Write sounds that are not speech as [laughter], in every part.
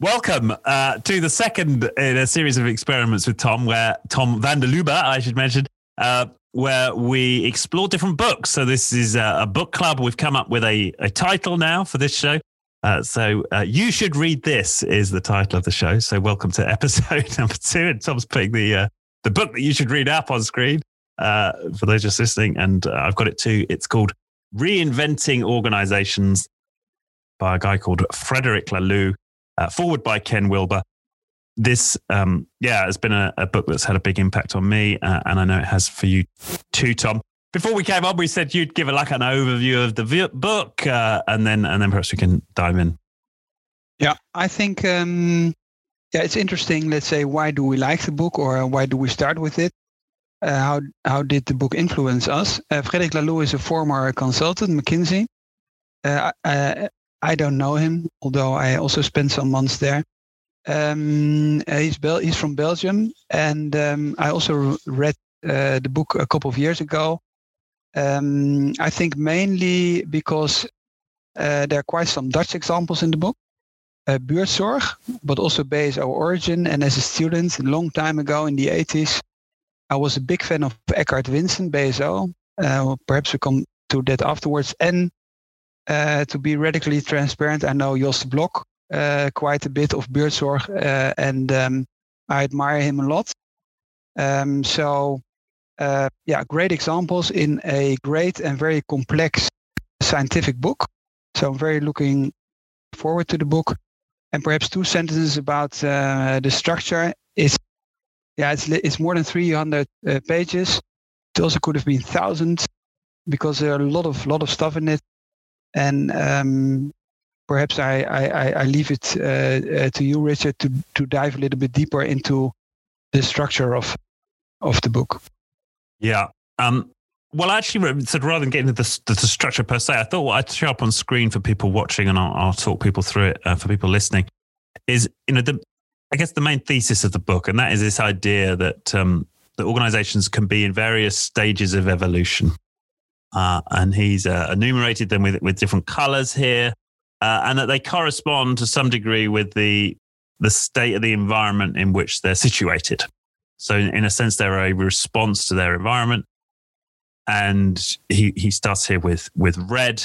Welcome uh, to the second in a series of experiments with Tom, where Tom van der Lubbe, I should mention, uh, where we explore different books. So this is a, a, book club. We've come up with a, a title now for this show. Uh, so uh, you should read this is the title of the show. So welcome to [laughs] episode number two, and Tom's putting the uh, the book that you should read up on screen uh, for those just listening. And I've got it too. It's called Reinventing Organizations by a guy called Frédéric Laloux uh, forward by Ken Wilber. This, um, yeah, has been a, a, book that's had a big impact on me, uh, and I know it has for you too, Tom. Before we came on, we said you'd give a, like an overview of the book, uh, and then and then perhaps we can dive in. Yeah, I think um, yeah, it's interesting. Let's say, why do we like the book, or why do we start with it? Uh, how how did the book influence us? Uh, Frederic Laloux is a former consultant, McKinsey. Uh, I don't know him, although I also spent some months there. Um, uh, he's Bel- he's from Belgium, and um, I also read uh, the book a couple of years ago. Um, I think mainly because uh, there are quite some Dutch examples in the book. Uh, buurtzorg, but also base our origin. And as a student, a long time ago in the 80s, I was a big fan of Eckart Wintzen, BSO. Uh, perhaps we come to that afterwards. And uh, to be radically transparent, I know Jos Blok uh, quite a bit of Buurtzorg, uh, and um, I admire him a lot. Um, so, uh, yeah, great examples in a great and very complex scientific book. So I'm very looking forward to the book. And perhaps two sentences about uh, the structure. It's yeah, it's it's more than 300 uh, pages. It also could have been thousands because there are a lot of lot of stuff in it and um, perhaps I, I, I leave it uh, uh, to you, Richard, to, to dive a little bit deeper into the structure of of the book. Yeah. Um, well, actually, so rather than getting into the, the, the, structure per se, I thought what I'd show up on screen for people watching, and I'll, I'll talk people through it uh, for people listening, is you know the I guess the main thesis of the book, and that is this idea that um, that organizations can be in various stages of evolution. Uh, and he's uh, enumerated them with, with different colors here, uh, and that they correspond to some degree with the, the state of the environment in which they're situated. So, in a sense, they're a response to their environment. And he, he starts here with, with red.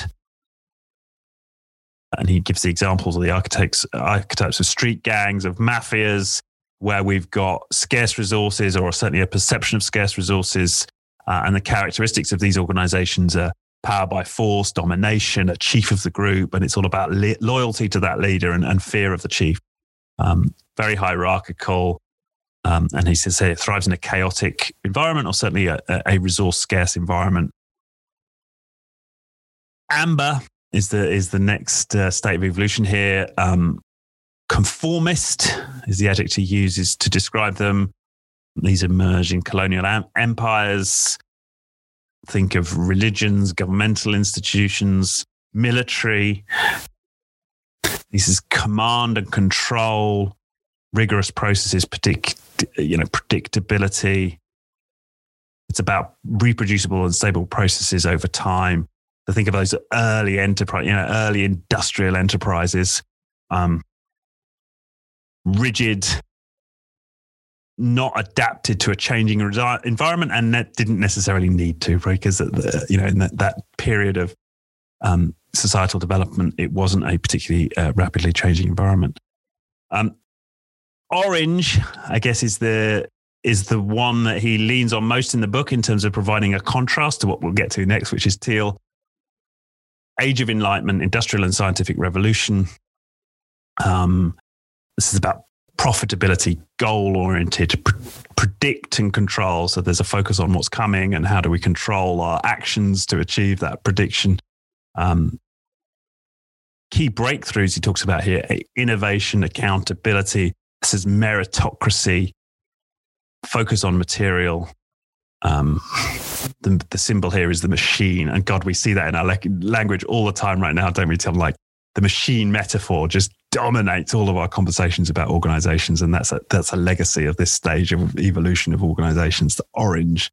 And he gives the examples of the architects, archetypes of street gangs, of mafias, where we've got scarce resources or certainly a perception of scarce resources uh, and the characteristics of these organizations are power by force, domination, a chief of the group, and it's all about loyalty to that leader and, and fear of the chief. Um, very hierarchical. Um, and he says it thrives in a chaotic environment or certainly a, a resource scarce environment. Amber is the is the next uh, state of evolution here. Um, conformist is the adjective he uses to describe them these emerging colonial am- empires. Think of religions, governmental institutions, military. This is command and control, rigorous processes, predict, you know, predictability. It's about reproducible and stable processes over time. To think of those early enterprise, you know, early industrial enterprises, um, rigid not adapted to a changing environment and that didn't necessarily need to because you know in that, that period of um, societal development it wasn't a particularly uh, rapidly changing environment. Um, orange i guess is the is the one that he leans on most in the book in terms of providing a contrast to what we'll get to next which is teal. Age of enlightenment industrial and scientific revolution. Um, this is about profitability, goal oriented, pr- predict and control. So there's a focus on what's coming and how do we control our actions to achieve that prediction. Um, key breakthroughs he talks about here innovation, accountability. This is meritocracy, focus on material. Um, the, the symbol here is the machine. And God, we see that in our le- language all the time right now, don't we? Tell like the machine metaphor just dominates all of our conversations about organizations. And that's a, that's a legacy of this stage of evolution of organizations. The orange.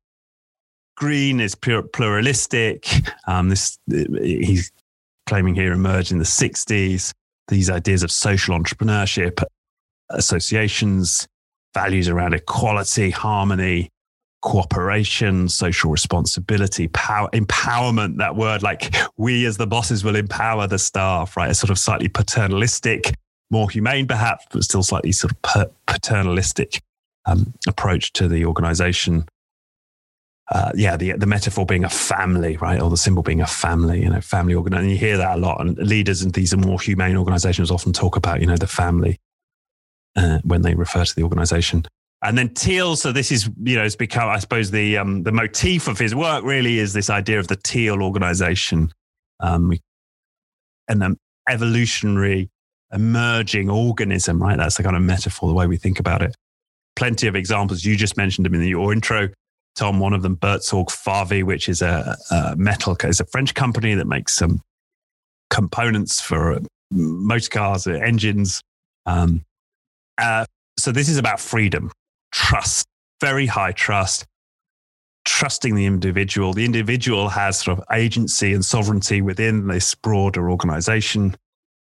Green is pure, pluralistic. Um, this he's claiming here emerged in the 60s. these ideas of social entrepreneurship, associations, values around equality, harmony, cooperation, social responsibility, power, empowerment, that word, like we as the bosses will empower the staff, right? A sort of slightly paternalistic, more humane perhaps, but still slightly sort of paternalistic um, approach to the organization. Uh, yeah, the the metaphor being a family, right, or the symbol being a family, you know, family organization. And you hear that a lot. And leaders in these more humane organizations often talk about, you know, the family uh, when they refer to the organization. And then teal, so this is, you know, it's become, I suppose, the um, the motif of his work really is this idea of the teal organization, um, an um, evolutionary, emerging organism, right? That's the kind of metaphor, the way we think about it. Plenty of examples. You just mentioned them in your intro, Tom. One of them, Buurtzorg Favi, which is a, a metal, is a French company that makes some components for motor cars, engines. Um, uh, so this is about freedom, trust, very high trust, trusting the individual. The individual has sort of agency and sovereignty within this broader organization,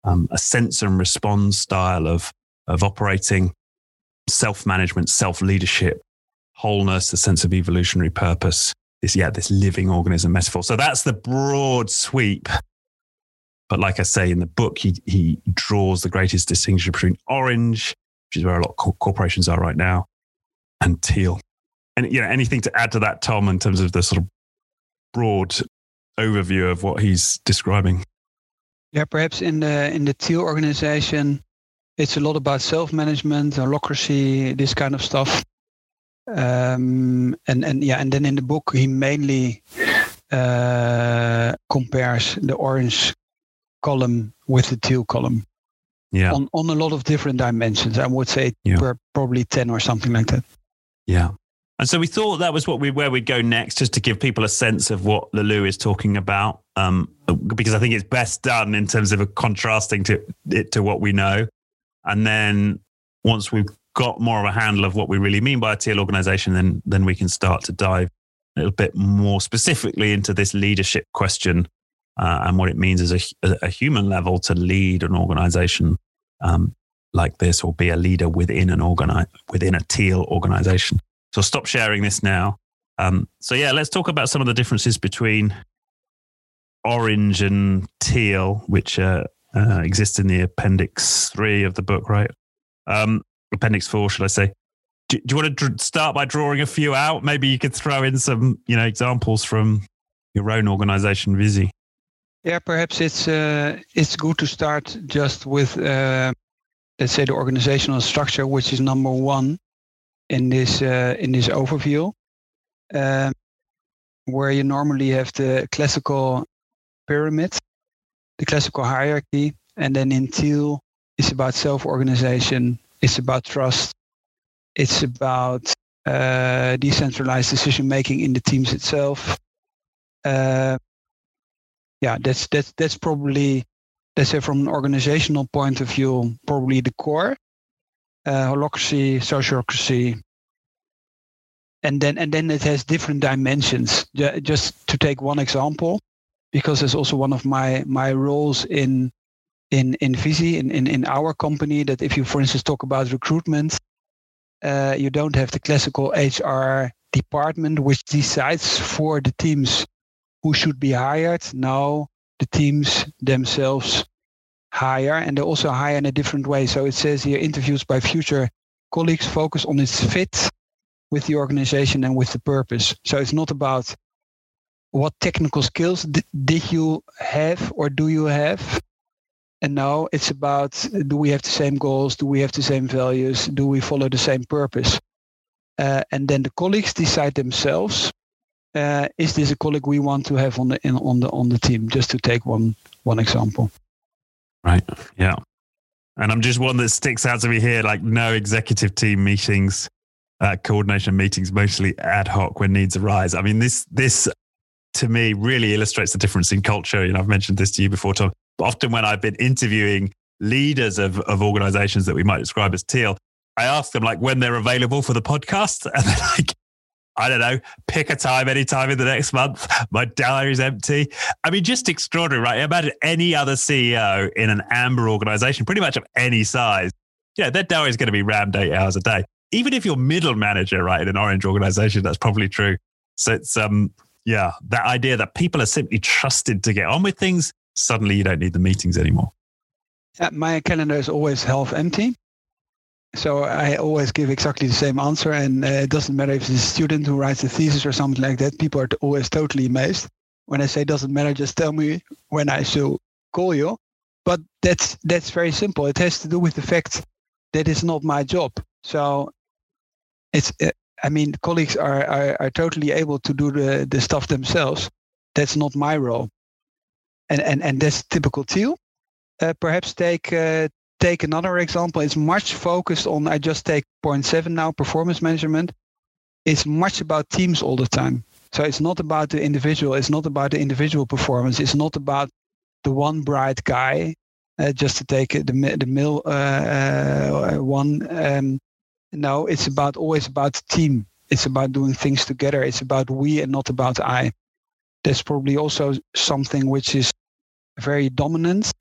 um, a sense and respond style of, of operating, self management, self leadership, wholeness, a sense of evolutionary purpose. This, yeah, this living organism metaphor. So that's the broad sweep. But like I say in the book, he, he draws the greatest distinction between orange, which is where a lot of corporations are right now, and teal. And you know, anything to add to that, Tom, in terms of the sort of broad overview of what he's describing? Yeah, perhaps in the in the teal organization, it's a lot about self-management, holacracy, this kind of stuff. Um, and and yeah, and then in the book he mainly uh, compares the orange column with the teal column yeah. on, on a lot of different dimensions. I would say yeah. probably 10 or something like that. Yeah. And so we thought that was what we where we'd go next, just to give people a sense of what Laloux is talking about, um, because I think it's best done in terms of a contrasting to it to what we know, and then once we've got more of a handle of what we really mean by a teal organization, then then we can start to dive a little bit more specifically into this leadership question uh, and what it means as a, a, human level to lead an organization um, like this or be a leader within an organi- within a teal organization. So stop sharing this now. Um, so yeah, let's talk about some of the differences between orange and teal, which uh, uh, exist in the appendix three of the book, right? Um, appendix four, should I say? Do, do you want to dr- start by drawing a few out? Maybe you could throw in some, you know, examples from your own organization, Viisi. Yeah, perhaps it's uh, it's good to start just with uh, let's say the organizational structure, which is number one in this uh, in this overview, um, where you normally have the classical pyramid, the classical hierarchy, and then in teal, it's about self-organization, it's about trust, it's about uh, decentralized decision making in the teams itself. Uh, yeah, that's that's that's probably let's say from an organizational point of view, probably the core. Uh, holacracy, sociocracy, and then and then it has different dimensions. Just to take one example, because it's also one of my my roles in in in Viisi in, in in our company. That if you, for instance, talk about recruitment, uh, you don't have the classical HR department which decides for the teams who should be hired. Now the teams themselves hire and they also hire in a different way. So it says here interviews by future colleagues focus on its fit with the organization and with the purpose. So it's not about what technical skills d- did you have or do you have? And now it's about do we have the same goals? Do we have the same values? Do we follow the same purpose? Uh, and then the colleagues decide themselves uh, is this a colleague we want to have on the in, on the on the team? Just to take one one example. Right. Yeah. And I'm just one that sticks out to me here. Like no executive team meetings, uh, coordination meetings, mostly ad hoc when needs arise. I mean, this this to me really illustrates the difference in culture. You know, I've mentioned this to you before, Tom. Often when I've been interviewing leaders of, of organizations that we might describe as teal, I ask them like when they're available for the podcast, [laughs] and they're like, I don't know, pick a time anytime in the next month. [laughs] My diary's empty. I mean, just extraordinary, right? Imagine any other CEO in an amber organization, pretty much of any size. Yeah, their diary is going to be rammed eight hours a day. Even if you're middle manager, right, in an orange organization, that's probably true. So it's um yeah, that idea that people are simply trusted to get on with things, suddenly you don't need the meetings anymore. My calendar is always half empty. So I always give exactly the same answer, and uh, it doesn't matter if it's a student who writes a thesis or something like that. People are always totally amazed when I say doesn't matter. Just tell me when I should call you. But that's that's very simple. It has to do with the fact that it's not my job. So it's uh, I mean, colleagues are, are, are totally able to do the, the stuff themselves. That's not my role. And, and, and that's typical teal. Uh, perhaps take uh, take another example. It's much focused on, I just take point seven now, performance management. It's much about teams all the time. So it's not about the individual. It's not about the individual performance. It's not about the one bright guy. Uh, just to take the the mill uh, uh, one. Um, no, it's about always about team. It's about doing things together. It's about we and not about I. That's probably also something which is very dominant.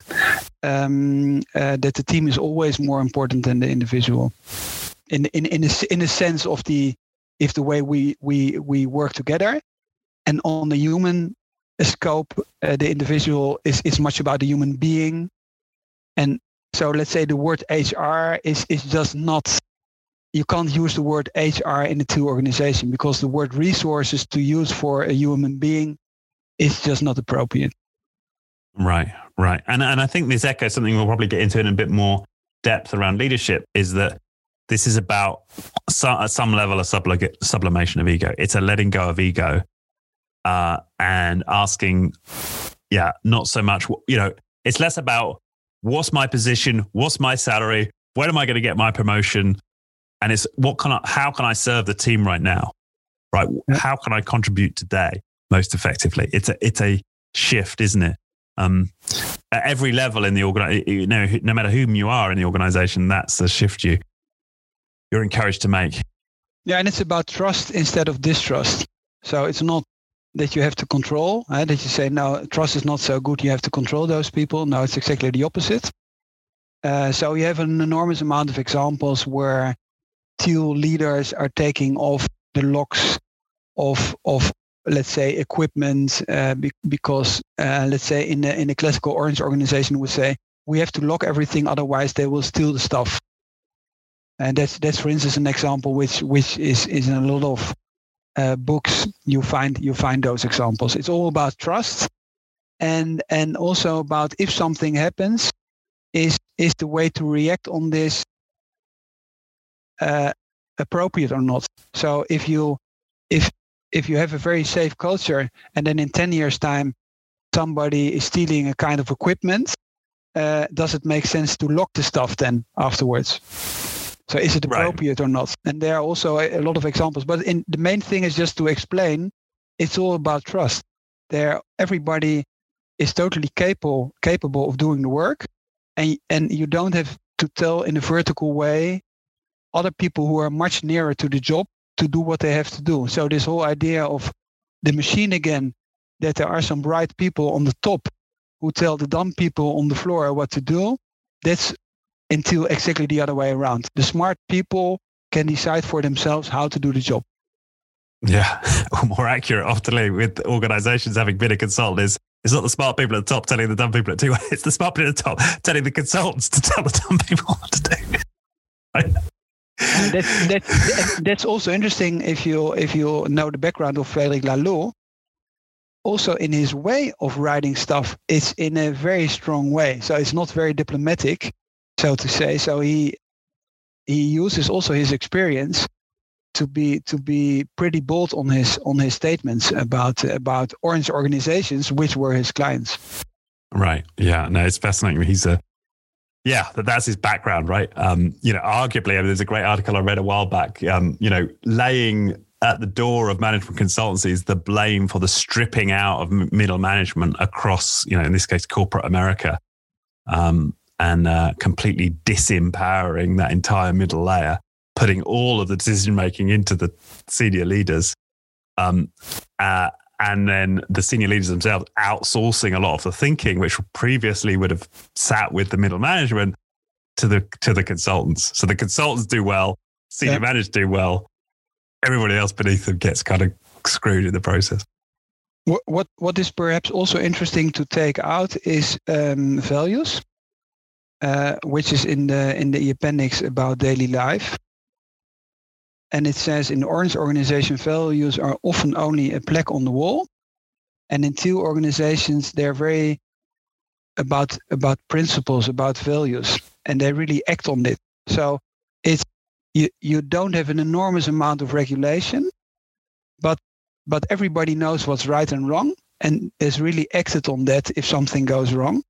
Um, uh, that the team is always more important than the individual. In in in a, in a sense of the if the way we we we work together, and on the human scope, uh, the individual is is much about the human being, and so let's say the word HR is is just not you can't use the word HR in the two organization because the word resources to use for a human being is just not appropriate. Right, right. And and I think this echoes something we'll probably get into in a bit more depth around leadership is that this is about some, at some level a sublimation of ego. It's a letting go of ego uh, and asking, yeah, not so much, you know, it's less about what's my position, what's my salary, when am I going to get my promotion, and it's what can I, how can I serve the team right now? Right. How can I contribute today most effectively? It's a, it's a shift, isn't it? Um, at every level in the organization, no matter whom you are in the organization, that's the shift you, you're encouraged to make. Yeah. And it's about trust instead of distrust. So it's not that you have to control, uh, that you say, no, trust is not so good. You have to control those people. No, it's exactly the opposite. Uh, so you have an enormous amount of examples where teal leaders are taking off the locks of of let's say equipment uh, be, because uh, let's say in a, in a classical orange organization would say we have to lock everything otherwise they will steal the stuff. And that's that's for instance an example which which is is in a lot of uh, books. You find you find those examples. It's all about trust. And and also about if something happens is is the way to react on this uh, appropriate or not. So if you if if you have a very safe culture and then in 10 years time somebody is stealing a kind of equipment uh, does it make sense to lock the stuff then afterwards? So is it appropriate right. or not? And there are also a, a, lot of examples but in the main thing is just to explain it's all about trust. There everybody is totally capable capable of doing the work and and you don't have to tell in a vertical way other people who are much nearer to the job to do what they have to do. So this whole idea of the machine again, that there are some bright people on the top who tell the dumb people on the floor what to do, that's until exactly the other way around. The smart people can decide for themselves how to do the job. Yeah, [laughs] or more accurate, often with organizations having been a consultant is it's not the smart people at the top telling the dumb people at two. [laughs] It's the smart people at the top telling the consultants to tell the dumb people what to do. [laughs] that's, that's, that's also interesting if you if you know the background of Frederic Laloux. Also, in his way of writing stuff, it's in a very strong way. So it's not very diplomatic, so to say. So he he uses also his experience to be to be pretty bold on his on his statements about about orange organizations, which were his clients. Right. Yeah. No, it's fascinating. He's a yeah, that that's his background, right? Um, you know, arguably, I mean, there's a great article I read a while back. Um, you know, laying at the door of management consultancies the blame for the stripping out of middle management across, you know, in this case, corporate America, um, and uh, completely disempowering that entire middle layer, putting all of the decision making into the senior leaders. Um, uh, and then the senior leaders themselves outsourcing a lot of the thinking, which previously would have sat with the middle management to the to the consultants. So the consultants do well, senior yeah. managers do well. Everybody else beneath them gets kind of screwed in the process. What what, what is perhaps also interesting to take out is um, values, uh, which is in the in the appendix about daily life. And it says in the Orange organization, values are often only a plaque on the wall. And in teal organizations, they're very about about principles, about values, and they really act on it. So it's you you don't have an enormous amount of regulation, but but everybody knows what's right and wrong, and is really acted on that if something goes wrong.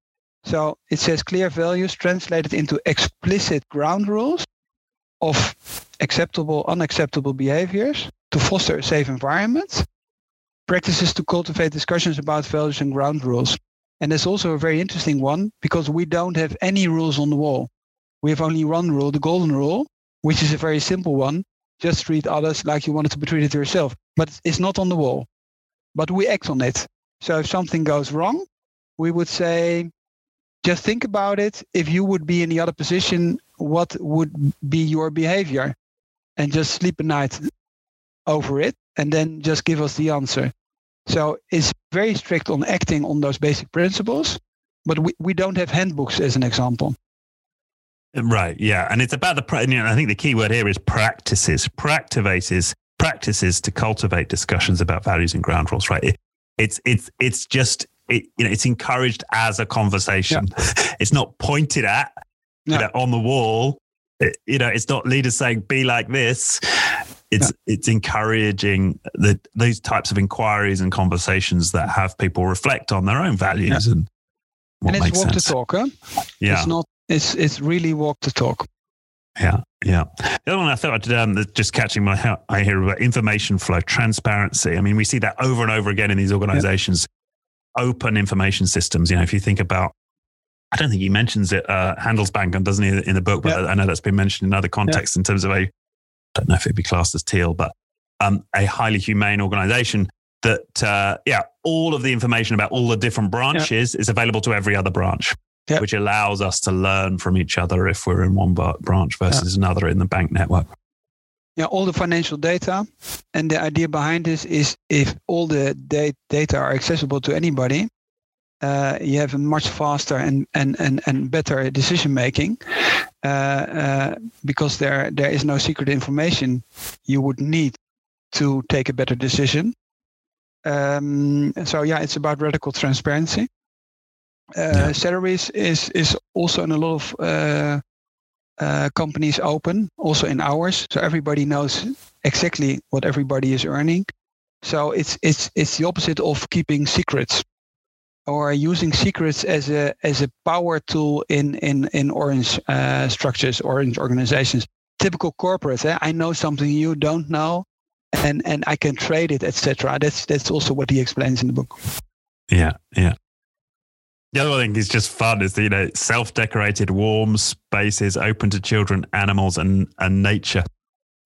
So it says clear values translated into explicit ground rules of acceptable, unacceptable behaviors to foster a safe environment, practices to cultivate discussions about values and ground rules. And there's also a very interesting one because we don't have any rules on the wall. We have only one rule, the golden rule, which is a very simple one. Just treat others like you wanted to be treated yourself. But it's not on the wall. But we act on it. So if something goes wrong, we would say, just think about it. If you would be in the other position, what would be your behavior? And just sleep a night over it and then just give us the answer. So it's very strict on acting on those basic principles, but we, we don't have handbooks as an example. Um, right. Yeah. And it's about the, you know, I think the key word here is practices, proactivates practices to cultivate discussions about values and ground rules, right? It, it's, it's, it's just, it, you know, it's encouraged as a conversation. Yeah. [laughs] It's not pointed at, no. you know, on the wall. It, you know, it's not leaders saying, be like this it's yeah. it's encouraging the these types of inquiries and conversations that have people reflect on their own values yeah. and and it's walk sense. to talk, huh? Yeah, it's not. It's it's really walk to talk. Yeah, yeah. The other one I thought um, just catching my I hear about information flow, transparency. I mean, we see that over and over again in these organizations. Yeah. Open information systems. You know, if you think about I don't think he mentions it, uh, Handelsbanken, doesn't he, in the book? But yeah. I know that's been mentioned in other contexts yeah. in terms of a, I don't know if it'd be classed as teal, but um, a highly humane organization that, uh, yeah, all of the information about all the different branches is available to every other branch, which allows us to learn from each other if we're in one branch versus another in the bank network. Yeah, all the financial data. And the idea behind this is if all the data are accessible to anybody, uh, you have a much faster and, and, and, and better decision making uh, uh, because there there is no secret information you would need to take a better decision. Um, so yeah, it's about radical transparency. Uh, yeah. Salaries is is also in a lot of uh, uh, companies open, also in ours, so everybody knows exactly what everybody is earning. So it's it's it's the opposite of keeping secrets or using secrets as a as a power tool in in in orange uh, structures, orange organizations. Typical corporate. Eh? I know something you don't know, and and I can trade it, etc. That's that's also what he explains in the book. Yeah, yeah. The other thing is just fun is the, you know self-decorated warm spaces open to children, animals, and and nature.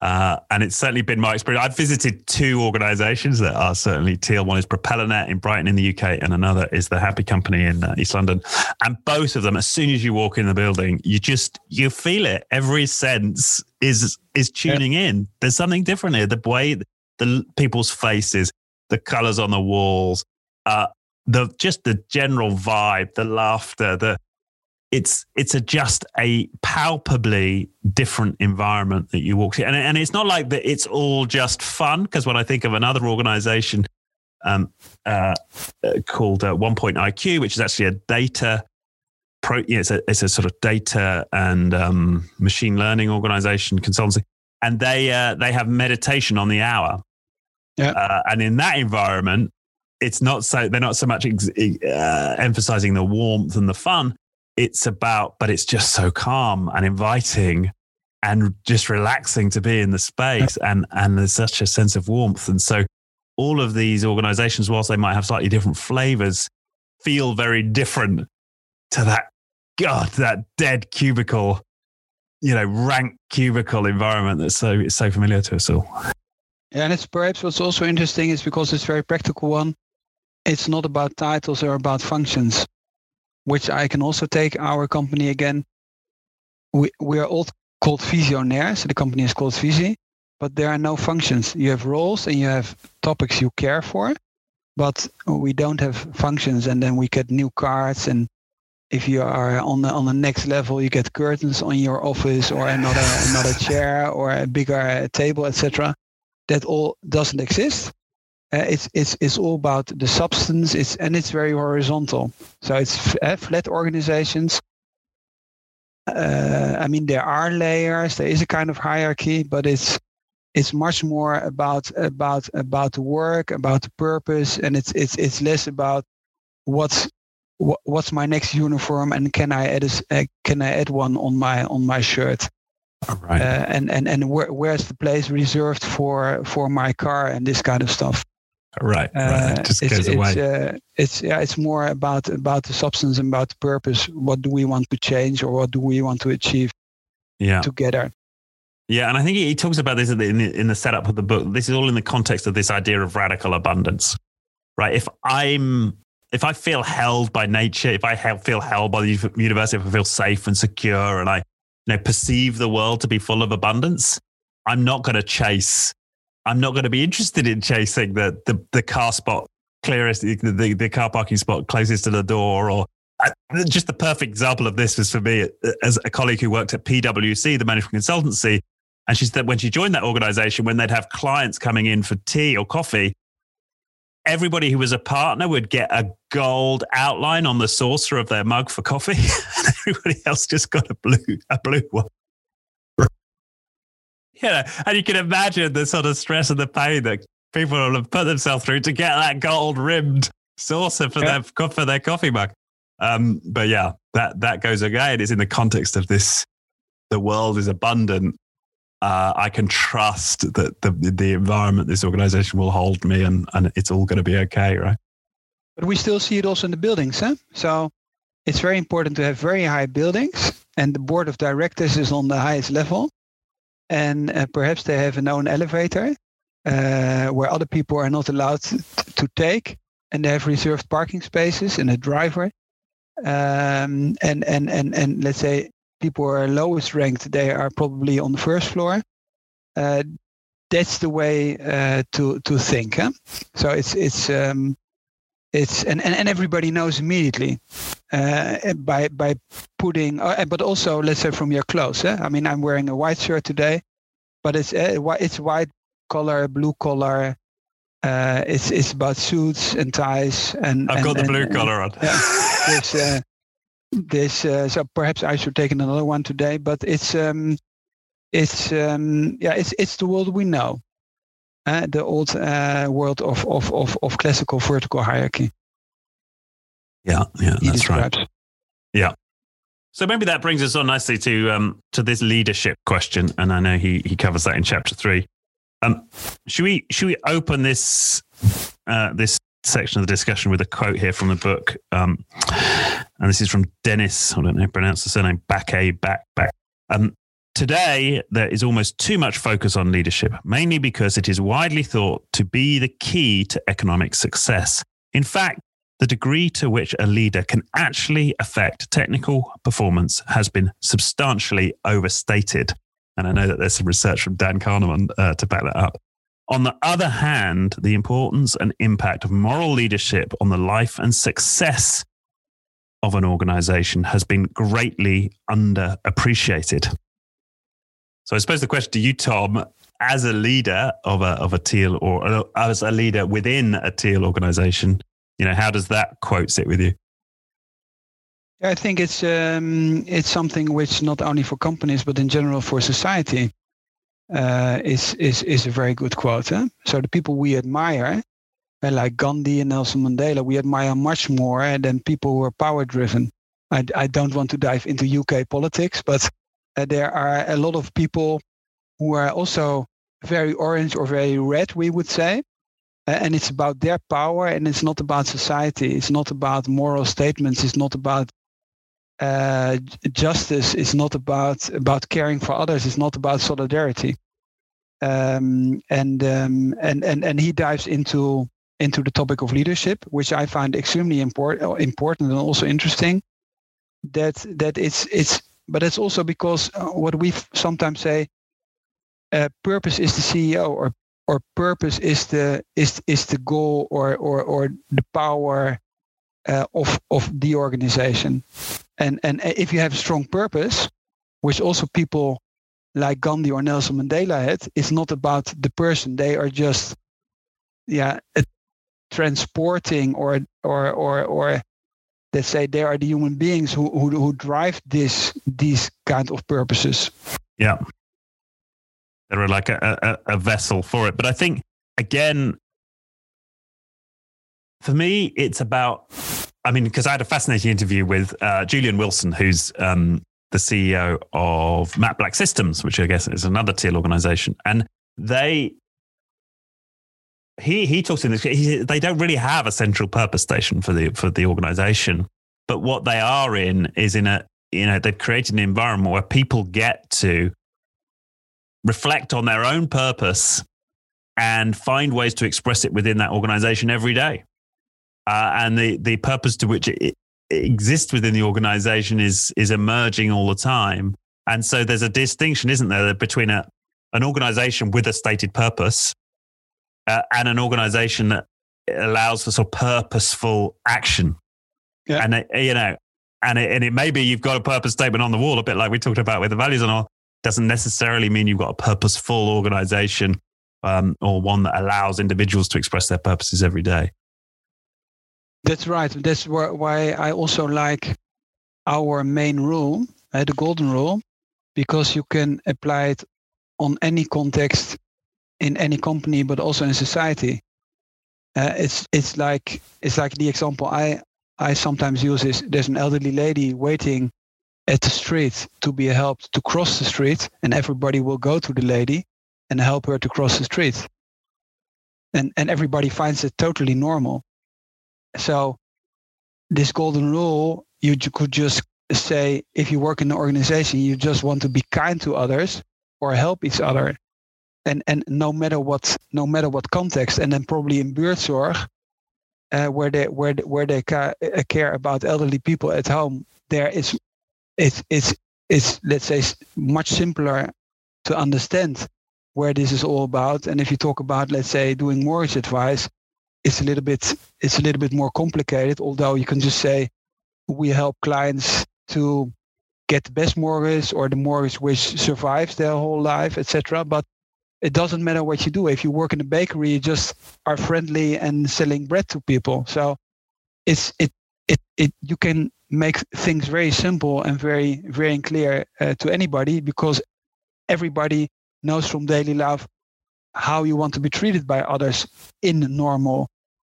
Uh, and it's certainly been my experience. I've visited two organizations that are certainly teal. One is PropellerNet in Brighton in the UK, and another is the Happy Company in uh, East London. And both of them, as soon as you walk in the building, you just you feel it. Every sense is is tuning yeah. in. There's something different here. The way the people's faces, the colors on the walls, uh, the just the general vibe, the laughter, the it's it's a just a palpably different environment that you walk to, and and it's not like that. It's all just fun because when I think of another organization um, uh, uh, called uh, One Point IQ, which is actually a data pro, you know, it's a it's a sort of data and um, machine learning organization consultancy, and they uh, they have meditation on the hour. Yeah, uh, and in that environment, it's not so they're not so much ex- uh, emphasizing the warmth and the fun it's about, but it's just so calm and inviting and just relaxing to be in the space. And, and there's such a sense of warmth. And so all of these organizations, whilst they might have slightly different flavors, feel very different to that, God, that dead cubicle, you know, rank cubicle environment that's so, so familiar to us all. and it's perhaps what's also interesting is because it's very practical one. It's not about titles or about functions, which I can also take our company again. We we are all called Visionaire, so the company is called Viisi, but there are no functions. You have roles and you have topics you care for, but we don't have functions. And then we get new cards and if you are on the on the next level, you get curtains on your office or another another chair or a bigger table, etc. That all doesn't exist. Uh, it's it's it's all about the substance. It's and it's very horizontal. So it's uh, flat organizations. Uh, I mean, there are layers. There is a kind of hierarchy, but it's it's much more about about about the work, about the purpose, and it's it's it's less about what's what's my next uniform and can I add a, uh, can I add one on my on my shirt? All right. Uh, and and and where, where's the place reserved for for my car and this kind of stuff? Right, right. It just uh, goes it's, away. It's, uh, it's yeah, it's more about about the substance and about the purpose. What do we want to change, or what do we want to achieve? Yeah. Together. Yeah, and I think he talks about this in the, in the setup of the book. This is all in the context of this idea of radical abundance, right? If I'm if I feel held by nature, if I feel held by the universe, if I feel safe and secure, and I you know perceive the world to be full of abundance, I'm not going to chase. I'm not going to be interested in chasing the the, the car spot clearest, the, the, the car parking spot closest to the door, or I, just the perfect example of this was for me as a colleague who worked at PwC, the management consultancy. And she said when she joined that organization, when they'd have clients coming in for tea or coffee, everybody who was a partner would get a gold outline on the saucer of their mug for coffee, [laughs] and everybody else just got a blue a blue one. Yeah, and you can imagine the sort of stress and the pain that people will have put themselves through to get that gold rimmed saucer for yeah. their for their coffee mug. Um, but yeah, that that goes again. It's in the context of this: the world is abundant, uh, I can trust that the the environment this organization will hold me and, and it's all going to be okay, right? But we still see it also in the buildings. Huh? So it's very important to have very high buildings and the board of directors is on the highest level. And uh, perhaps they have an own elevator uh, where other people are not allowed to, take. And they have reserved parking spaces and a driver. Um, and, and, and, and let's say people are lowest ranked, they are probably on the first floor. Uh, that's the way uh, to to think. Huh? So it's it's um, it's and, and, and everybody knows immediately uh, by by putting. Uh, but also, let's say from your clothes. Huh? I mean, I'm wearing a white shirt today, but it's uh, it's white collar, blue collar. Uh, it's it's about suits and ties and. I've and, got the and, blue collar on. Yeah, this uh, so perhaps I should take another one today, but it's um, it's um, yeah, it's it's the world we know, uh, the old uh, world of, of of of classical vertical hierarchy. Yeah, yeah, that's right. Yeah. So maybe that brings us on nicely to um, to this leadership question, and I know he he covers that in chapter three. Um, should we should we open this uh, this section of the discussion with a quote here from the book. Um, and this is from Dennis, I don't know how to pronounce the surname, Back a Back, Back. Um, today, there is almost too much focus on leadership, mainly because it is widely thought to be the key to economic success. In fact, the degree to which a leader can actually affect technical performance has been substantially overstated. And I know that there's some research from Dan Kahneman uh, to back that up. On the other hand, the importance and impact of moral leadership on the life and success of an organization has been greatly underappreciated. So I suppose the question to you, Tom, as a leader of a of a teal or as a leader within a teal organization, you know, how does that quote sit with you? I think it's um, it's something which not only for companies but in general for society uh, is is is a very good quote. Huh? So the people we admire, uh, like Gandhi and Nelson Mandela, we admire much more than people who are power driven. I, I don't want to dive into UK politics, but uh, there are a lot of people who are also very orange or very red, we would say. Uh, and it's about their power and it's not about society. It's not about moral statements. It's not about uh, justice It's not about about caring for others. It's not about solidarity. um, and um, and and and he dives into into the topic of leadership, which I find extremely important important and also interesting. That that it's it's but it's also because uh, what we sometimes say, uh, purpose is the CEO or or purpose is the is is the goal or or or the power uh, of of the organization. And and if you have a strong purpose which also people like gandhi or nelson mandela had it's not about the person. They are just yeah transporting or or or or let's say they are the human beings who who, who drive this these kind of purposes. Yeah. They're like a, a, a vessel for it. But i think again for me, it's about, I mean, because I had a fascinating interview with uh, Julian Wilson, who's um, the CEO of Matt Black Systems, which I guess is another Teal organization. And they, he, he talks in this, he, they don't really have a central purpose station for the, for the organization. But what they are in is in a, you know, they've created an environment where people get to reflect on their own purpose and find ways to express it within that organization every day uh, and the the purpose to which it, it, exists within the organization is is emerging all the time. And so there's a distinction, isn't there, between a an organization with a stated purpose uh, and an organization that allows for sort of purposeful action. Yeah. And it, you know, and it, and it may be you've got a purpose statement on the wall, a bit like we talked about with the values and all. Doesn't necessarily mean you've got a purposeful organization um, or one that allows individuals to express their purposes every day. That's right. That's why I also like our main rule, uh, the golden rule, because you can apply it on any context in any company, but also in society. Uh, it's it's like it's like the example I I sometimes use is there's an elderly lady waiting at the street to be helped to cross the street, and everybody will go to the lady and help her to cross the street. And and everybody finds it totally normal. So this golden rule, you could just say if you work in an organization, you just want to be kind to others or help each other. And and no matter what no matter what context, and then probably in buurtzorg, uh, where they where where they ca- uh, care about elderly people at home, there is it's it's it's let's say much simpler to understand where this is all about. And if you talk about let's say doing mortgage advice, it's a little bit it's a little bit more complicated. Although you can just say we help clients to get the best mortgage or the mortgage which survives their whole life, etc. But it doesn't matter what you do. If you work in a bakery, you just are friendly and selling bread to people. So it's it it it you can make things very simple and very very clear uh, to anybody because everybody knows from daily life how you want to be treated by others in normal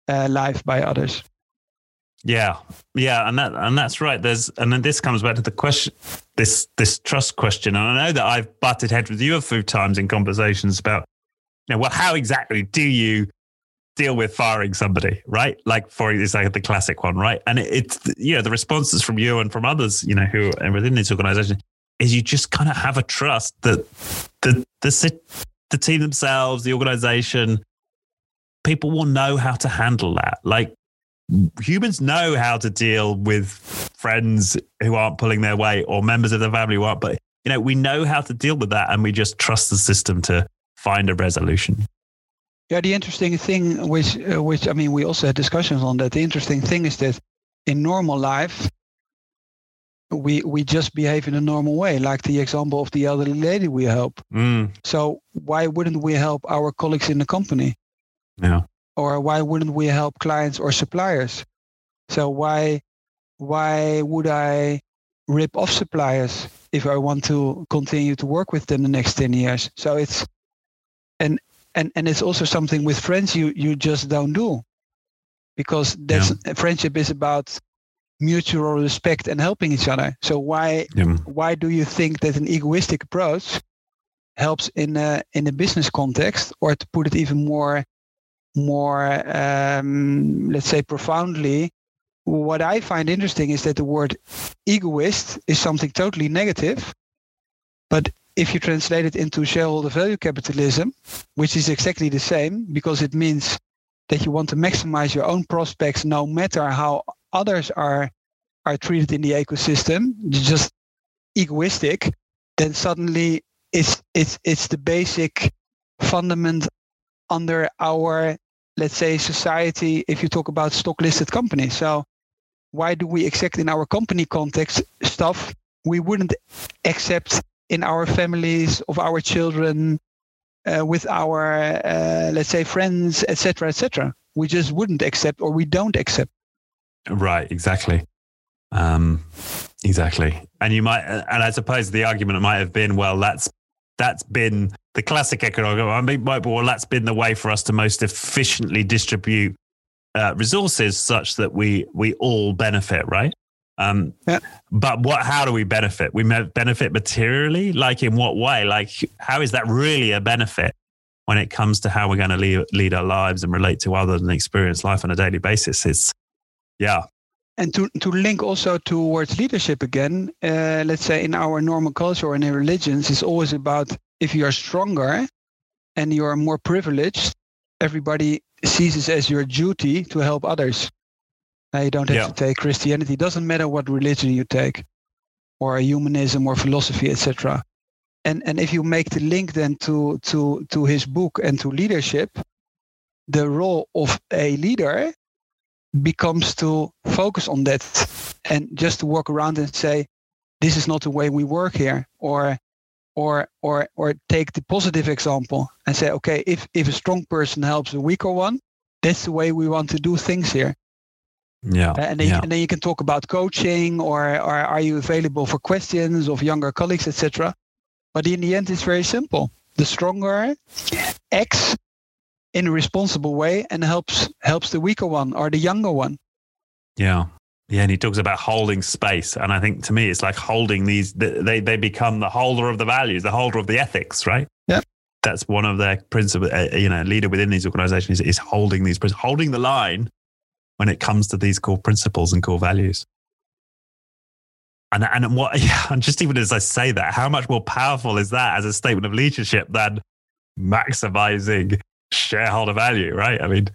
uh, life by others. Yeah, yeah, and that and that's right. There's and then this comes back to the question, this this trust question. And I know that I've butted heads with you a few times in conversations about, you know, well, how exactly do you deal with firing somebody, right? Like for it's like the classic one, right? And it, it's you know the responses from you and from others, you know, who are within this organization is you just kind of have a trust that the the the team themselves, the organization, people will know how to handle that. Like humans know how to deal with friends who aren't pulling their weight or members of the family who aren't, but you know, we know how to deal with that and we just trust the system to find a resolution. Yeah, the interesting thing, which, uh, which I mean, we also had discussions on that. The interesting thing is that in normal life, we we just behave in a normal way, like the example of the elderly lady we help. Mm. So why wouldn't we help our colleagues in the company? Yeah. Or why wouldn't we help clients or suppliers? So why why would I rip off suppliers if I want to continue to work with them the next 10 years? So it's and and and it's also something with friends you you just don't do because that's yeah. friendship is about mutual respect and helping each other. So why yeah. why do you think that an egoistic approach helps in a in a business context, or to put it even more more um, let's say profoundly? What I find interesting is that the word egoist is something totally negative, but if you translate it into shareholder value capitalism, which is exactly the same because it means that you want to maximize your own prospects no matter how others are are treated in the ecosystem, just egoistic, then suddenly it's it's it's the basic fundament under our let's say society if you talk about stock listed companies. So why do we accept in our company context stuff we wouldn't accept in our families of our children uh, with our uh, let's say friends etc etc we just wouldn't accept or we don't accept. Right exactly. Um, exactly. And you might and i suppose the argument might have been well that's that's been the classic economic i mean well that's been the way for us to most efficiently distribute uh, resources such that we we all benefit right um, yeah. But what? How do we benefit? We benefit materially. Like in what way? Like how is that really a benefit when it comes to how we're going to lead, lead our lives and relate to others and experience life on a daily basis? It's yeah. And to to link also towards leadership again, uh, let's say in our normal culture or in religions, it's always about if you are stronger and you are more privileged, everybody sees it as your duty to help others. Uh, you don't have yeah. to take Christianity. It doesn't matter what religion you take, or humanism, or philosophy, etc. And and if you make the link then to to to his book and to leadership, the role of a leader becomes to focus on that and just to walk around and say, "This is not the way we work here," or or or or take the positive example and say, "Okay, if if a strong person helps a weaker one, that's the way we want to do things here." Yeah. Uh, and, then, yeah. and then you can talk about coaching or, or are you available for questions of younger colleagues, etc. But in the end, it's very simple. The stronger acts in a responsible way and helps helps the weaker one or the younger one. Yeah. Yeah, and he talks about holding space, and I think to me, it's like holding these. They they become the holder of the values, the holder of the ethics, right? Yeah, that's one of their principles. Uh, you know, leader within these organizations is, is holding these, holding the line when it comes to these core principles and core values. And, and what, [laughs] yeah, and just even as I say that, how much more powerful is that as a statement of leadership than maximizing shareholder value, right? I mean,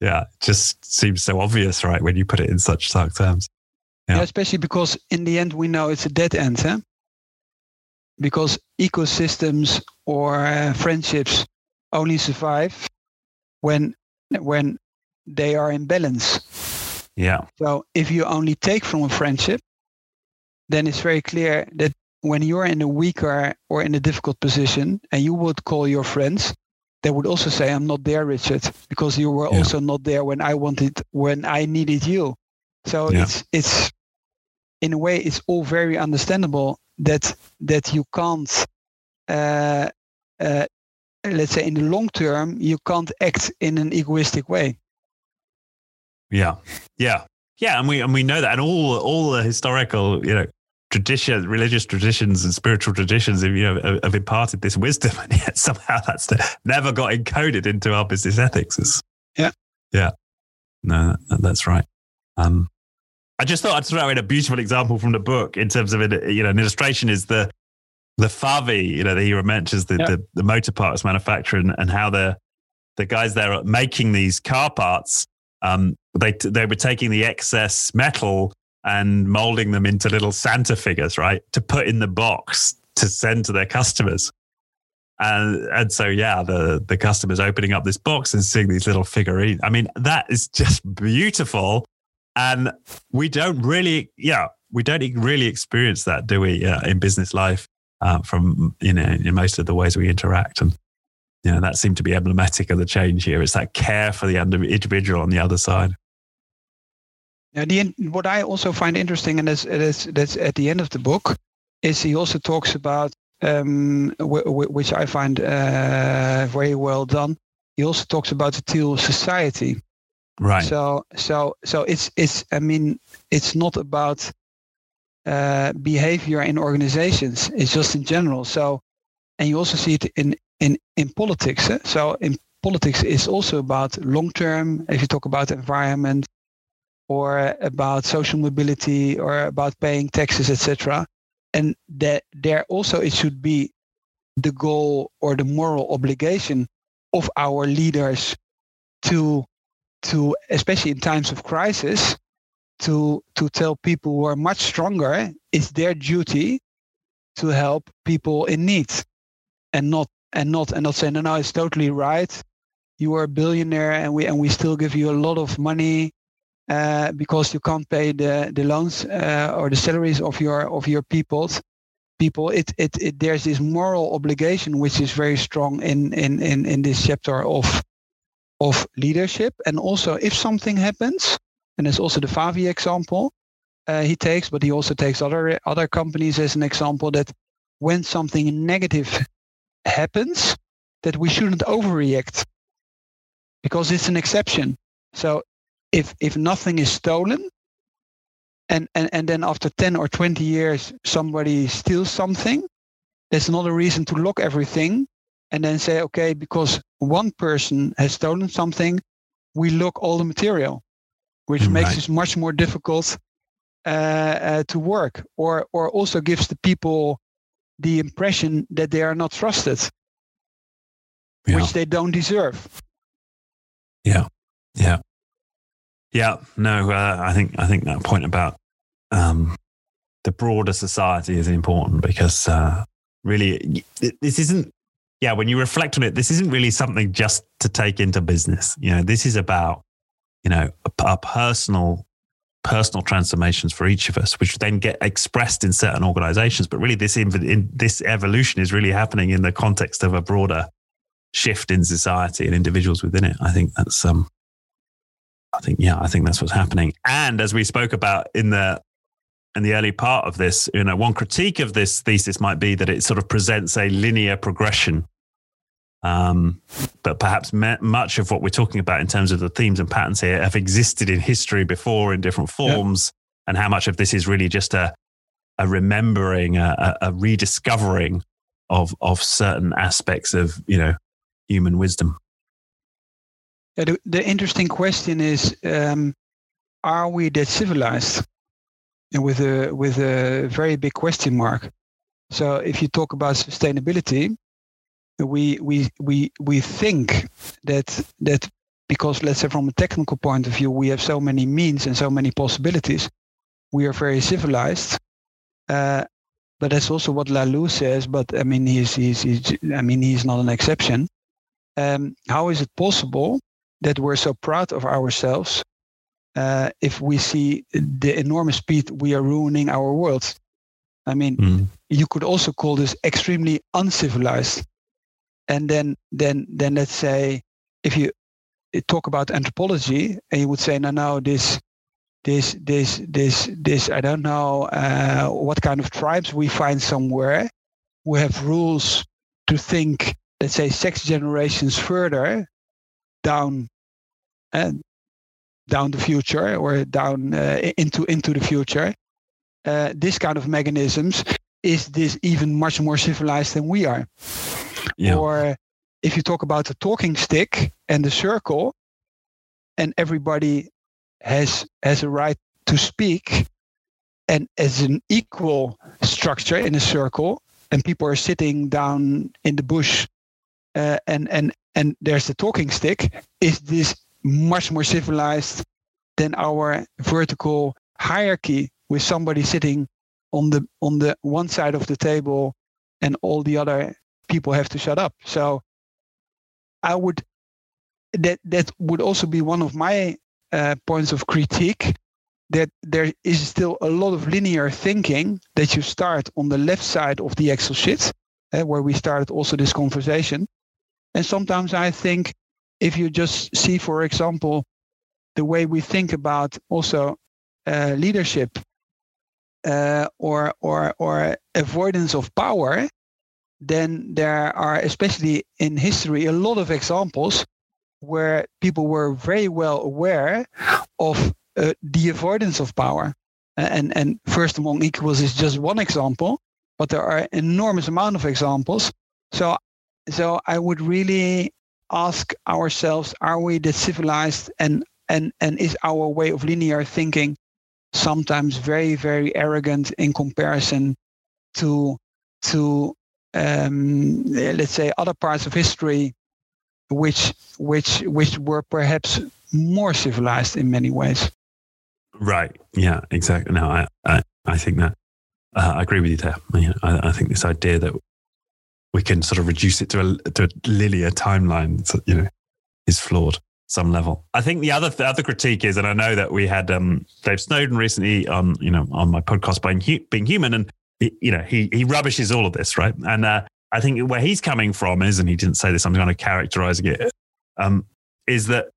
yeah, it just seems so obvious, right, when you put it in such stark terms. Yeah. yeah especially because in the end, we know it's a dead end, huh? Because ecosystems or uh, friendships only survive when when they are in balance. Yeah. So if you only take from a friendship, then it's very clear that when you're in a weaker or in a difficult position and you would call your friends, they would also say, I'm not there, Richard, because you were yeah. also not there when I wanted when I needed you. So yeah. it's it's in a way it's all very understandable that that you can't uh, uh, let's say in the long term you can't act in an egoistic way yeah, yeah, yeah, and we and we know that, and all all the historical, you know, tradition, religious traditions, and spiritual traditions, have, you know, have imparted this wisdom, [laughs] and yet somehow that's never got encoded into our business ethics. It's, yeah, yeah, no, that's right. Um, I just thought I'd throw in a beautiful example from the book in terms of it. You know, an illustration is the the Favi. You know, the hero mentions the, the, the motor parts manufacturer and, and how the the guys there are making these car parts um, they they were taking the excess metal and molding them into little Santa figures, right, to put in the box to send to their customers. And and so yeah, the the customers opening up this box and seeing these little figurines. I mean, that is just beautiful. And we don't really, yeah, we don't really experience that, do we, uh, in business life uh, from you know in most of the ways we interact. And you know, that seemed to be emblematic of the change here. It's that care for the individual on the other side. Now, the, what I also find interesting, and that's, that's, that's at the end of the book, is he also talks about, um, w- w- which I find uh, very well done. He also talks about the teal society. Right. So, so, so it's it's. I mean, it's not about uh, behavior in organizations. It's just in general. So, and you also see it in in in politics. Eh? So in politics it's also about long term. If you talk about environment or about social mobility or about paying taxes, etc. And that there also it should be the goal or the moral obligation of our leaders to to especially in times of crisis to to tell people who are much stronger it's their duty to help people in need and not and not and not say no no it's totally right you are a billionaire and we and we still give you a lot of money uh, because you can't pay the the loans uh, or the salaries of your of your peoples people it, it it there's this moral obligation which is very strong in in in, in this chapter of of leadership. And also if something happens and it's also the Favi example uh, he takes but he also takes other other companies as an example that when something negative happens that we shouldn't overreact because it's an exception. So if if nothing is stolen and, and, and then after 10 or 20 years somebody steals something that's not a reason to lock everything and then say okay because one person has stolen something we lock all the material which right. makes it much more difficult uh, uh, to work or or also gives the people the impression that they are not trusted yeah. which they don't deserve yeah yeah yeah, no, uh, I think I think that point about um, the broader society is important because uh, really this isn't. Yeah, when you reflect on it, this isn't really something just to take into business. You know, this is about you know our personal personal transformations for each of us, which then get expressed in certain organizations. But really, this in, this evolution is really happening in the context of a broader shift in society and individuals within it. I think that's um, I think, yeah, I think that's what's happening. And as we spoke about in the in the early part of this, you know, one critique of this thesis might be that it sort of presents a linear progression. Um, but perhaps me- much of what we're talking about in terms of the themes and patterns here have existed in history before in different forms, yep. and how much of this is really just a a remembering, a, a rediscovering of of certain aspects of you know human wisdom. Yeah, the, the interesting question is, um, are we that civilized? And with a with a very big question mark. So if you talk about sustainability, we we we we think that that because let's say from a technical point of view, we have so many means and so many possibilities. We are very civilized. Uh, but that's also what Laloux says. But I mean, he's, he's, he's I mean, he's not an exception. Um, how is it possible that we're so proud of ourselves uh, if we see the enormous speed we are ruining our world. I mean, mm. you could also call this extremely uncivilized. And then, then, then let's say, if you talk about anthropology, and you would say, no, no, this, this, this, this, this, I don't know uh, what kind of tribes we find somewhere who have rules to think, let's say, six generations further down uh, down the future or down uh, into into the future. Uh, this kind of mechanisms is this even much more civilized than we are. Yeah. Or if you talk about the talking stick and the circle, and everybody has has a right to speak, and as an equal structure in a circle, and people are sitting down in the bush, uh, and and and there's the talking stick. Is this much more civilized than our vertical hierarchy with somebody sitting on the on the one side of the table and all the other people have to shut up. So i would that that would also be one of my uh, points of critique that there is still a lot of linear thinking that you start on the left side of the excel sheet uh, where we started also this conversation. And sometimes i think if you just see, for example, the way we think about also uh, leadership uh, or or or avoidance of power, then there are especially in history a lot of examples where people were very well aware of uh, the avoidance of power. And and first among equals is just one example, but there are enormous amount of examples. So so I would really ask ourselves are we the civilized and and and is our way of linear thinking sometimes very very arrogant in comparison to to um, let's say other parts of history which which which were perhaps more civilized in many ways? Right. Yeah exactly. No i i, I think that uh, i agree with you there. I, I think this idea that we can sort of reduce it to a to a linear timeline you know is flawed some level. I think the other the other critique is, and I know that we had um, Dave Snowden recently on you know on my podcast being being human, and he, you know he he rubbishes all of this, right? And uh, I think where he's coming from is, and he didn't say this, I'm kind of characterizing it, um, is that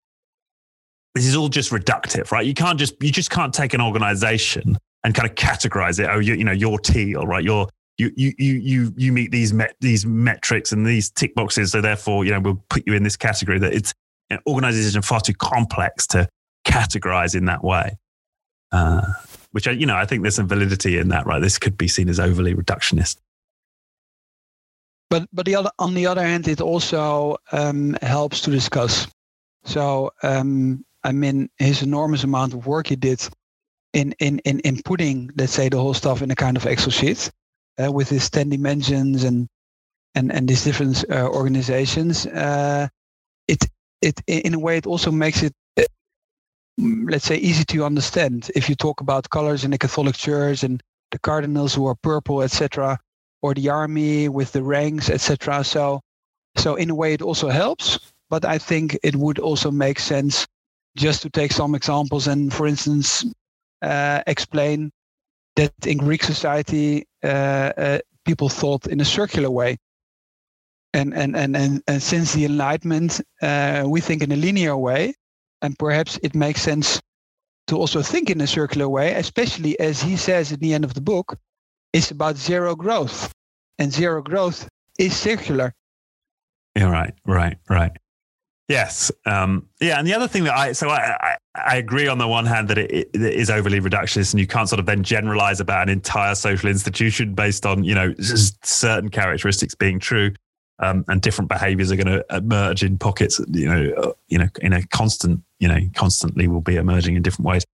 this is all just reductive, right? You can't just you just can't take an organization and kind of categorize it. Oh, you, you know, you're teal, right? You're you you you you you meet these met, these metrics and these tick boxes, so therefore, you know, we'll put you in this category. That it's organizations are far too complex to categorize in that way. Uh, which I, you know, I think there's some validity in that, right? This could be seen as overly reductionist. But but the other on the other hand, it also um, helps to discuss. So um, I mean, his enormous amount of work he did in in in in putting, let's say, the whole stuff in a kind of Excel sheet uh, with his ten dimensions and and and these different uh, organizations. Uh, it it in a way it also makes it uh, let's say easy to understand if you talk about colors in the catholic church and the cardinals who are purple etc or the army with the ranks etc so so in a way it also helps but i think it would also make sense just to take some examples and for instance uh, explain that in greek society uh, uh, people thought in a circular way. And and and and, and since the enlightenment uh, we think in a linear way. And perhaps it makes sense to also think in a circular way especially as he says at the end of the book it's about zero growth. And zero growth is circular. Yeah right right right yes um, yeah and the other thing that i so i i, I agree on the one hand that it, it is overly reductionist and you can't sort of then generalize about an entire social institution based on you know certain characteristics being true um, and different behaviors are going to emerge in pockets. You know, uh, you know, in a constant, you know, constantly will be emerging in different ways.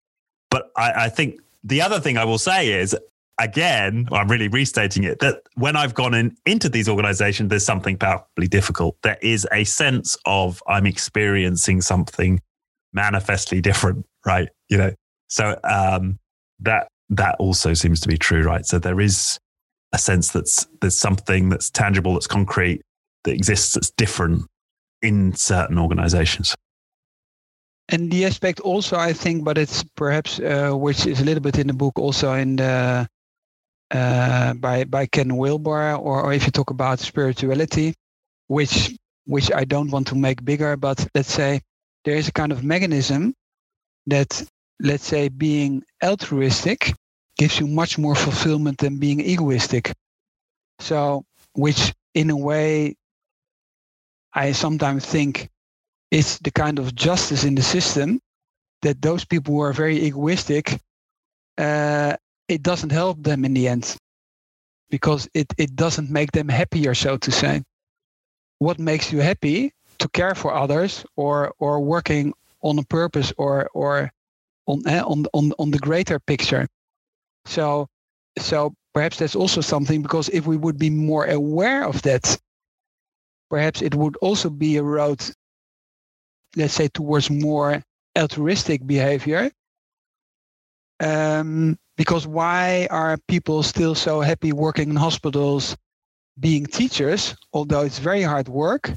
But I, I think the other thing I will say is, again, I'm really restating it that when I've gone in into these organizations, there's something powerfully difficult. There is a sense of I'm experiencing something manifestly different, right? You know, so um, that that also seems to be true, right? So there is a sense that's there's something that's tangible, that's concrete, that exists that's different in certain organizations. And the aspect also, I think, but it's perhaps uh, which is a little bit in the book, also in the uh, by by Ken Wilber, or, or if you talk about spirituality, which which I don't want to make bigger, but let's say there is a kind of mechanism that, let's say, being altruistic gives you much more fulfillment than being egoistic. So, which in a way I sometimes think it's the kind of justice in the system that those people who are very egoistic, uh, it doesn't help them in the end because it, it doesn't make them happier, so to say. What makes you happy to care for others or or working on a purpose or or on eh, on on on the greater picture. So so perhaps that's also something because if we would be more aware of that perhaps it would also be a road, let's say, towards more altruistic behavior. Um, because why are people still so happy working in hospitals, being teachers? Although it's very hard work,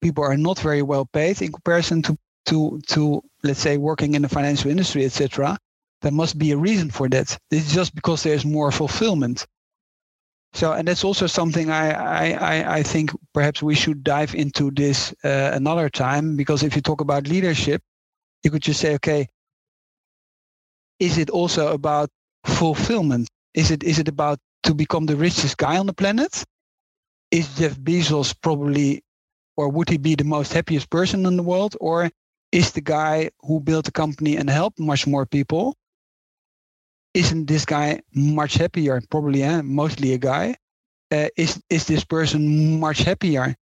people are not very well paid in comparison to to to let's say working in the financial industry, etc. There must be a reason for that. It's just because there's more fulfillment. So, and that's also something I, I, I think perhaps we should dive into this uh, another time because if you talk about leadership, you could just say, okay, is it also about fulfillment? Is it is it about to become the richest guy on the planet? Is Jeff Bezos probably, or would he be the most happiest person in the world, or is the guy who built a company and helped much more people isn't this guy much happier? Probably, eh? mostly a guy. Uh, is is this person much happier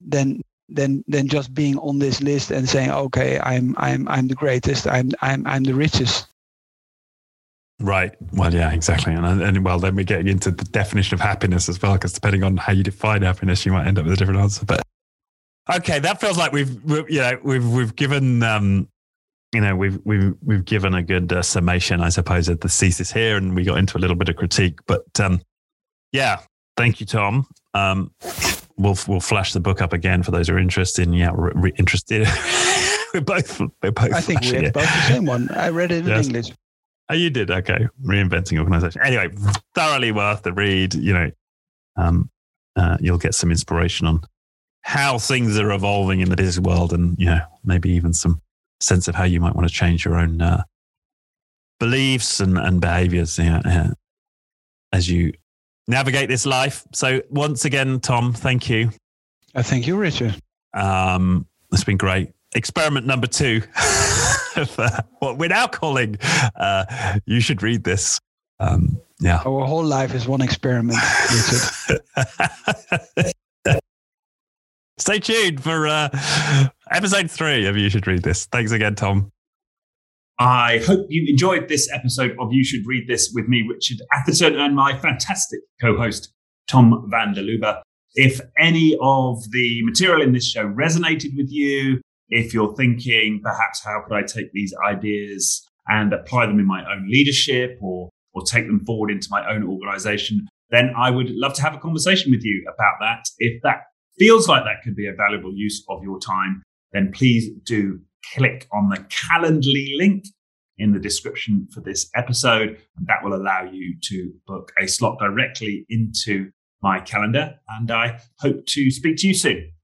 than than than just being on this list and saying, okay, I'm I'm I'm the greatest, I'm I'm I'm the richest. Right. Well, yeah, exactly. And, and well, then we're getting into the definition of happiness as well, because depending on how you define happiness, you might end up with a different answer. But okay, that feels like we've, we've you know, we've we've given um, you know, we've we've we've given a good uh, summation, I suppose, of the thesis here, and we got into a little bit of critique. But um, yeah, thank you, Tom. Um, we'll we'll flash the book up again for those who are interested. Yeah, re- re- interested. [laughs] we're both we're both. I think we have both the same one. I read it in yes. English. Oh, you did? Okay. Reinventing organization. Anyway, thoroughly worth the read. You know, um, uh, you'll get some inspiration on how things are evolving in the business world and, you know, maybe even some sense of how you might want to change your own uh, beliefs and, and behaviors uh, as you navigate this life. So, once again, Tom, thank you. Uh, thank you, Richard. Um, it's been great. Experiment number two. [laughs] of uh, what we're now calling uh, you should read this. Um, yeah. Our whole life is one experiment. [laughs] Stay tuned for uh, episode three of You Should Read This. Thanks again, Tom. I hope you enjoyed this episode of You Should Read This with me, Richard Atherton, and my fantastic co host, Tom van der Lubbe. If any of the material in this show resonated with you, if you're thinking perhaps how could I take these ideas and apply them in my own leadership or or take them forward into my own organization, then I would love to have a conversation with you about that. If that feels like that could be a valuable use of your time, then please do click on the Calendly link in the description for this episode. And that will allow you to book a slot directly into my calendar. And I hope to speak to you soon.